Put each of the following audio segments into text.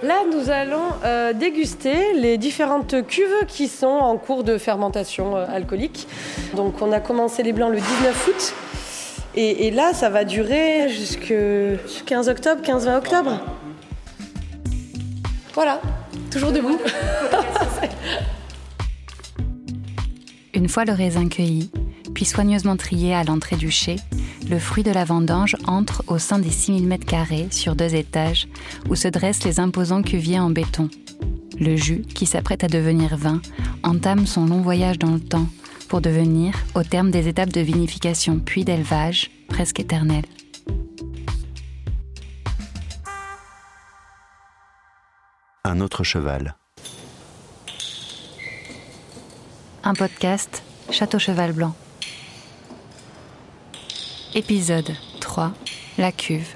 Là, nous allons euh, déguster les différentes cuves qui sont en cours de fermentation euh, alcoolique. Donc, on a commencé les blancs le 19 août. Et, et là, ça va durer jusqu'au 15 octobre, 15-20 octobre. Voilà, toujours debout. Une fois le raisin cueilli, puis soigneusement trié à l'entrée du chai, le fruit de la vendange entre au sein des 6000 m2 sur deux étages où se dressent les imposants cuviers en béton. Le jus, qui s'apprête à devenir vin, entame son long voyage dans le temps pour devenir, au terme des étapes de vinification puis d'élevage, presque éternel. Un autre cheval. Un podcast Château Cheval Blanc. Épisode 3 La cuve.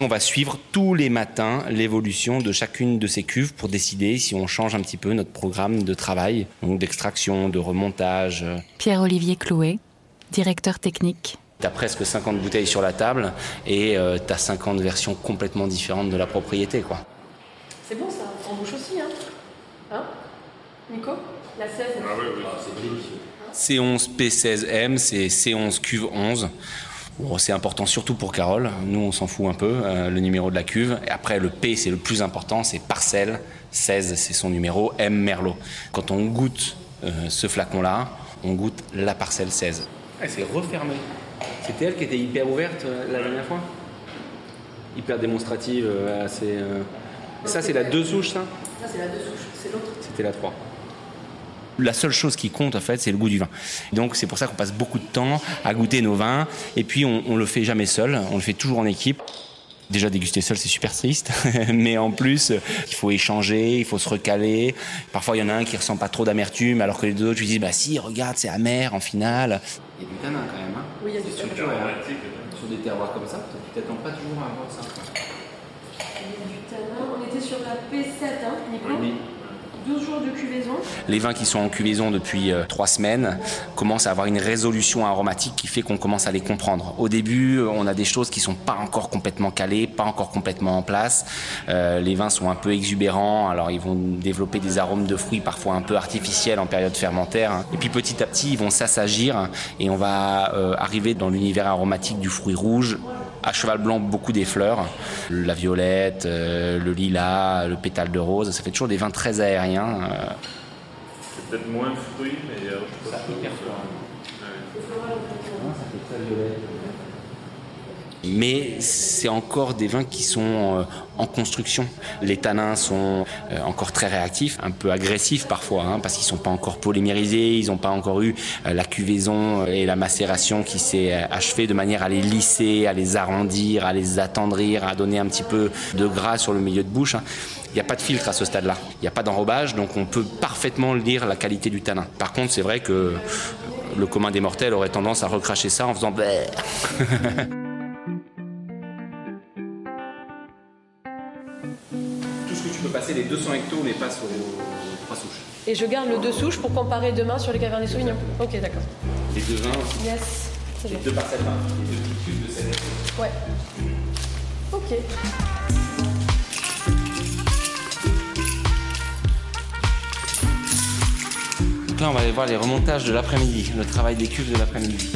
On va suivre tous les matins l'évolution de chacune de ces cuves pour décider si on change un petit peu notre programme de travail, donc d'extraction, de remontage. Pierre-Olivier Clouet, directeur technique. Tu as presque 50 bouteilles sur la table et euh, tu as 50 versions complètement différentes de la propriété. quoi. C'est bon ça, en bouche aussi, hein Hein? Nico? La 16 C11P16M, c'est C11 cuve 11. Bon, c'est important surtout pour Carole. Nous, on s'en fout un peu, euh, le numéro de la cuve. Et après, le P, c'est le plus important, c'est parcelle. 16, c'est son numéro. M, Merlot. Quand on goûte euh, ce flacon-là, on goûte la parcelle 16. Elle s'est refermée. C'était elle qui était hyper ouverte euh, la dernière fois? Hyper démonstrative, assez. Ça, c'est la deux souches, ça? Ça, c'est la deux souches, c'est l'autre. C'était la 3. La seule chose qui compte, en fait, c'est le goût du vin. Donc, c'est pour ça qu'on passe beaucoup de temps à goûter nos vins. Et puis, on, on le fait jamais seul, on le fait toujours en équipe. Déjà, déguster seul, c'est super triste. Mais en plus, il faut échanger, il faut se recaler. Parfois, il y en a un qui ressent pas trop d'amertume, alors que les deux autres lui disent Bah, si, regarde, c'est amer en finale. Il y a du tanin quand même. Hein Oui, il y a du structuré, hein. Sur des terroirs comme ça, tu t'attends pas toujours à avoir ça. du tanin. On était sur la P7, hein, Nico? 12 jours de cuvaison. Les vins qui sont en cuvaison depuis euh, trois semaines commencent à avoir une résolution aromatique qui fait qu'on commence à les comprendre. Au début, euh, on a des choses qui sont pas encore complètement calées, pas encore complètement en place. Euh, les vins sont un peu exubérants, alors ils vont développer des arômes de fruits parfois un peu artificiels en période fermentaire. Et puis petit à petit, ils vont s'assagir et on va arriver dans l'univers aromatique du fruit rouge. À cheval blanc, beaucoup des fleurs, la violette, euh, le lilas, le pétale de rose. Ça fait toujours des vins très aériens. euh, C'est peut-être moins de fruits, mais euh, je sais pas. Mais c'est encore des vins qui sont euh, en construction. Les tanins sont euh, encore très réactifs, un peu agressifs parfois, hein, parce qu'ils sont pas encore polymérisés, ils n'ont pas encore eu euh, la cuvaison et la macération qui s'est achevée de manière à les lisser, à les arrondir, à les attendrir, à donner un petit peu de gras sur le milieu de bouche. hein. Il n'y a pas de filtre à ce stade-là. Il n'y a pas d'enrobage, donc on peut parfaitement lire la qualité du tanin. Par contre, c'est vrai que le commun des mortels aurait tendance à recracher ça en faisant Tout ce que tu peux passer les 200 hectos, mais pas sur les trois souches. Et je garde le deux souches pour comparer demain sur les Cabernet Sauvignon. Ok, d'accord. Les deux vins, Yes, c'est les bon. deux parcelles vins, les deux petites cubes de sel. Ouais. Ok. Donc là, on va aller voir les remontages de l'après-midi, le travail des cuves de l'après-midi.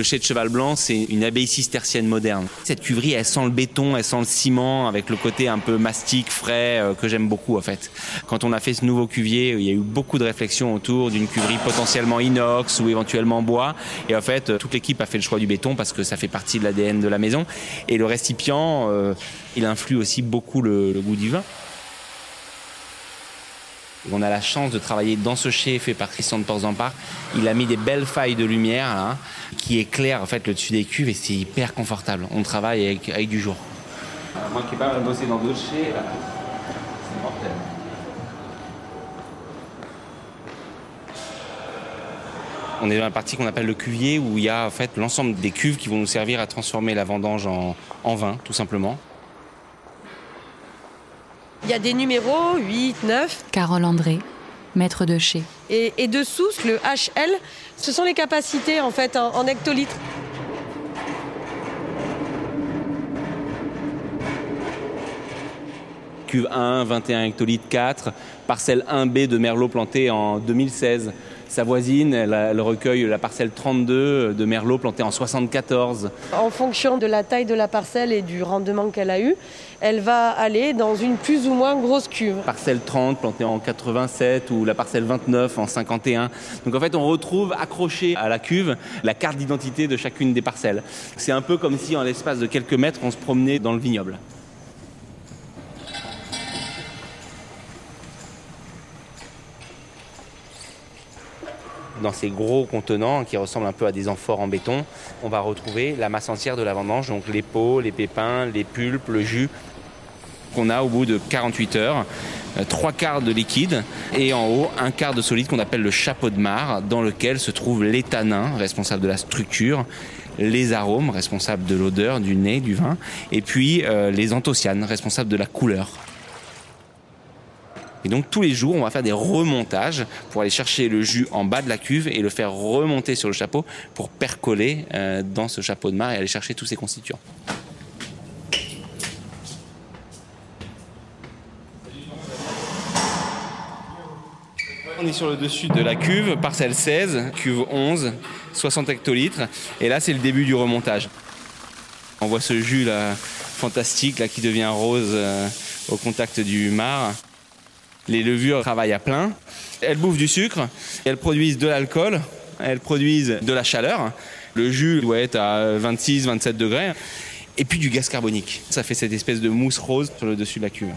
Le chai de cheval blanc, c'est une abbaye cistercienne moderne. Cette cuverie, elle sent le béton, elle sent le ciment, avec le côté un peu mastic, frais, euh, que j'aime beaucoup en fait. Quand on a fait ce nouveau cuvier, il y a eu beaucoup de réflexions autour d'une cuverie potentiellement inox ou éventuellement bois. Et en fait, toute l'équipe a fait le choix du béton parce que ça fait partie de l'ADN de la maison. Et le récipient, euh, il influe aussi beaucoup le, le goût du vin. On a la chance de travailler dans ce chai fait par Christian de Porzampar. Il a mis des belles failles de lumière là, qui éclairent en fait le dessus des cuves et c'est hyper confortable. On travaille avec, avec du jour. Moi qui n'ai pas bossé dans d'autres chais, c'est mortel. On est dans la partie qu'on appelle le cuvier où il y a en fait l'ensemble des cuves qui vont nous servir à transformer la vendange en, en vin, tout simplement. Il y a des numéros 8, 9. Carole André, maître de chez. Et, et dessous, le HL, ce sont les capacités en fait en, en hectolitres. Cuve 1, 21 hectolitres 4, parcelle 1B de Merlot planté en 2016. Sa voisine, elle, elle recueille la parcelle 32 de Merlot planté en 74. En fonction de la taille de la parcelle et du rendement qu'elle a eu, elle va aller dans une plus ou moins grosse cuve. Parcelle 30 plantée en 87 ou la parcelle 29 en 51. Donc en fait, on retrouve accroché à la cuve la carte d'identité de chacune des parcelles. C'est un peu comme si en l'espace de quelques mètres, on se promenait dans le vignoble. Dans ces gros contenants qui ressemblent un peu à des amphores en béton, on va retrouver la masse entière de la vendange, donc les peaux, les pépins, les pulpes, le jus qu'on a au bout de 48 heures. Euh, Trois quarts de liquide et en haut un quart de solide qu'on appelle le chapeau de mare dans lequel se trouve les tanins responsables de la structure, les arômes responsables de l'odeur, du nez, du vin et puis euh, les anthocyanes responsables de la couleur. Et donc tous les jours, on va faire des remontages pour aller chercher le jus en bas de la cuve et le faire remonter sur le chapeau pour percoler euh, dans ce chapeau de mare et aller chercher tous ses constituants. On est sur le dessus de la cuve, parcelle 16, cuve 11, 60 hectolitres. Et là, c'est le début du remontage. On voit ce jus là, fantastique là, qui devient rose euh, au contact du marc. Les levures travaillent à plein. Elles bouffent du sucre, elles produisent de l'alcool, elles produisent de la chaleur. Le jus doit être à 26-27 degrés. Et puis du gaz carbonique. Ça fait cette espèce de mousse rose sur le dessus de la cuve.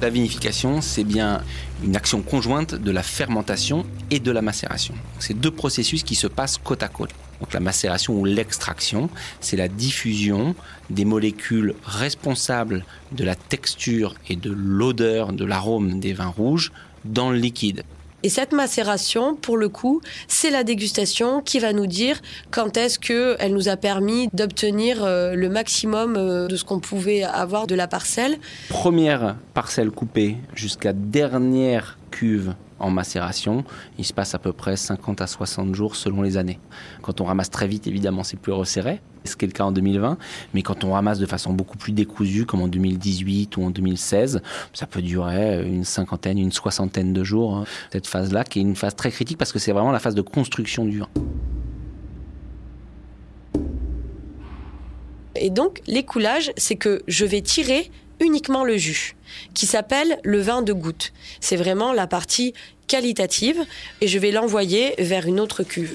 La vinification, c'est bien une action conjointe de la fermentation et de la macération. C'est deux processus qui se passent côte à côte. Donc la macération ou l'extraction, c'est la diffusion des molécules responsables de la texture et de l'odeur, de l'arôme des vins rouges dans le liquide. Et cette macération, pour le coup, c'est la dégustation qui va nous dire quand est-ce qu'elle nous a permis d'obtenir euh, le maximum euh, de ce qu'on pouvait avoir de la parcelle. Première parcelle coupée jusqu'à dernière cuve en macération, il se passe à peu près 50 à 60 jours selon les années. Quand on ramasse très vite, évidemment, c'est plus resserré, ce qui est le cas en 2020, mais quand on ramasse de façon beaucoup plus décousue, comme en 2018 ou en 2016, ça peut durer une cinquantaine, une soixantaine de jours. hein. Cette phase-là, qui est une phase très critique parce que c'est vraiment la phase de construction du vin. Et donc, l'écoulage, c'est que je vais tirer uniquement le jus, qui s'appelle le vin de goutte. C'est vraiment la partie qualitative, et je vais l'envoyer vers une autre cuve.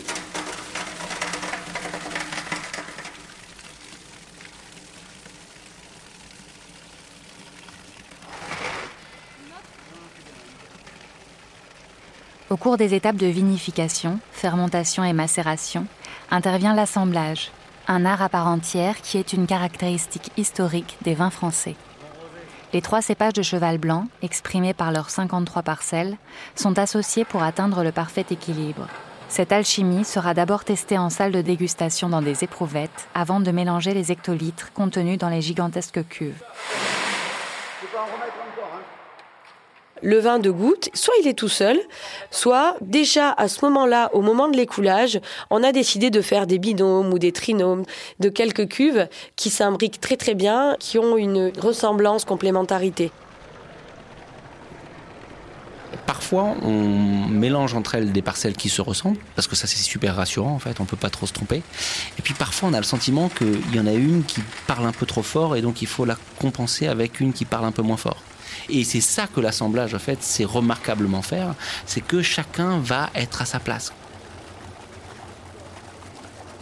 Au cours des étapes de vinification, fermentation et macération, intervient l'assemblage, un art à part entière qui est une caractéristique historique des vins français. Les trois cépages de cheval blanc, exprimés par leurs 53 parcelles, sont associés pour atteindre le parfait équilibre. Cette alchimie sera d'abord testée en salle de dégustation dans des éprouvettes avant de mélanger les hectolitres contenus dans les gigantesques cuves. Le vin de goutte, soit il est tout seul, soit déjà à ce moment-là, au moment de l'écoulage, on a décidé de faire des binômes ou des trinômes de quelques cuves qui s'imbriquent très très bien, qui ont une ressemblance, complémentarité. Parfois, on mélange entre elles des parcelles qui se ressemblent, parce que ça c'est super rassurant en fait, on peut pas trop se tromper. Et puis parfois, on a le sentiment qu'il y en a une qui parle un peu trop fort et donc il faut la compenser avec une qui parle un peu moins fort. Et c'est ça que l'assemblage en fait, c'est remarquablement faire, c'est que chacun va être à sa place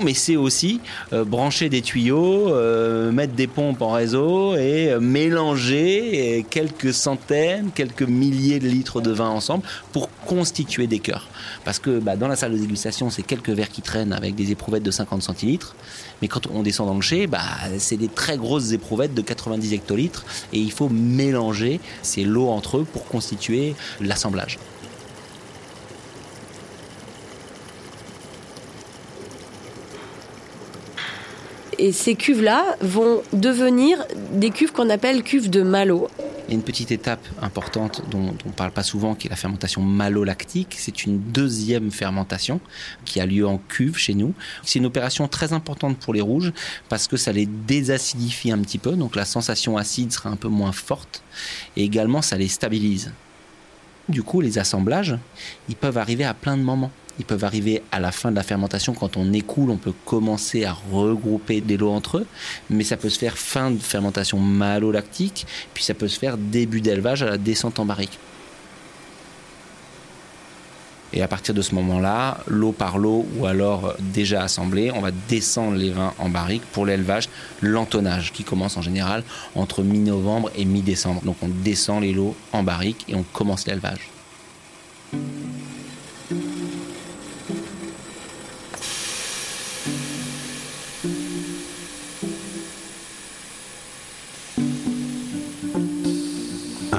mais c'est aussi euh, brancher des tuyaux, euh, mettre des pompes en réseau et euh, mélanger quelques centaines, quelques milliers de litres de vin ensemble pour constituer des cœurs. Parce que bah, dans la salle de dégustation, c'est quelques verres qui traînent avec des éprouvettes de 50 centilitres. Mais quand on descend dans le chai, bah, c'est des très grosses éprouvettes de 90 hectolitres et il faut mélanger ces lots entre eux pour constituer l'assemblage. et ces cuves-là vont devenir des cuves qu'on appelle cuves de Malo. Une petite étape importante dont, on ne parle pas souvent, qui est la fermentation malolactique. C'est une deuxième fermentation qui a lieu en cuve chez nous. C'est une opération très importante pour les rouges parce que ça les désacidifie un petit peu, donc la sensation acide sera un peu moins forte. Et également, ça les stabilise. Du coup, les assemblages, ils peuvent arriver à plein de moments. Ils peuvent arriver à la fin de la fermentation. Quand on écoule, on peut commencer à regrouper des lots entre eux. Mais ça peut se faire fin de fermentation malolactique. Puis ça peut se faire début d'élevage à la descente en barrique. Et à partir de ce moment-là, lot par lot ou alors déjà assemblé, on va descendre les vins en barrique pour l'élevage, l'entonnage qui commence en général entre mi-novembre et mi-décembre. Donc on descend les lots en barrique et on commence l'élevage.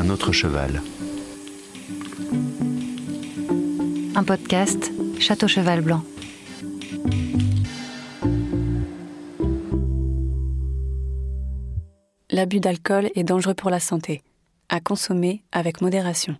Un autre cheval. Un podcast Château Cheval Blanc. L'abus d'alcool est dangereux pour la santé. À consommer avec modération.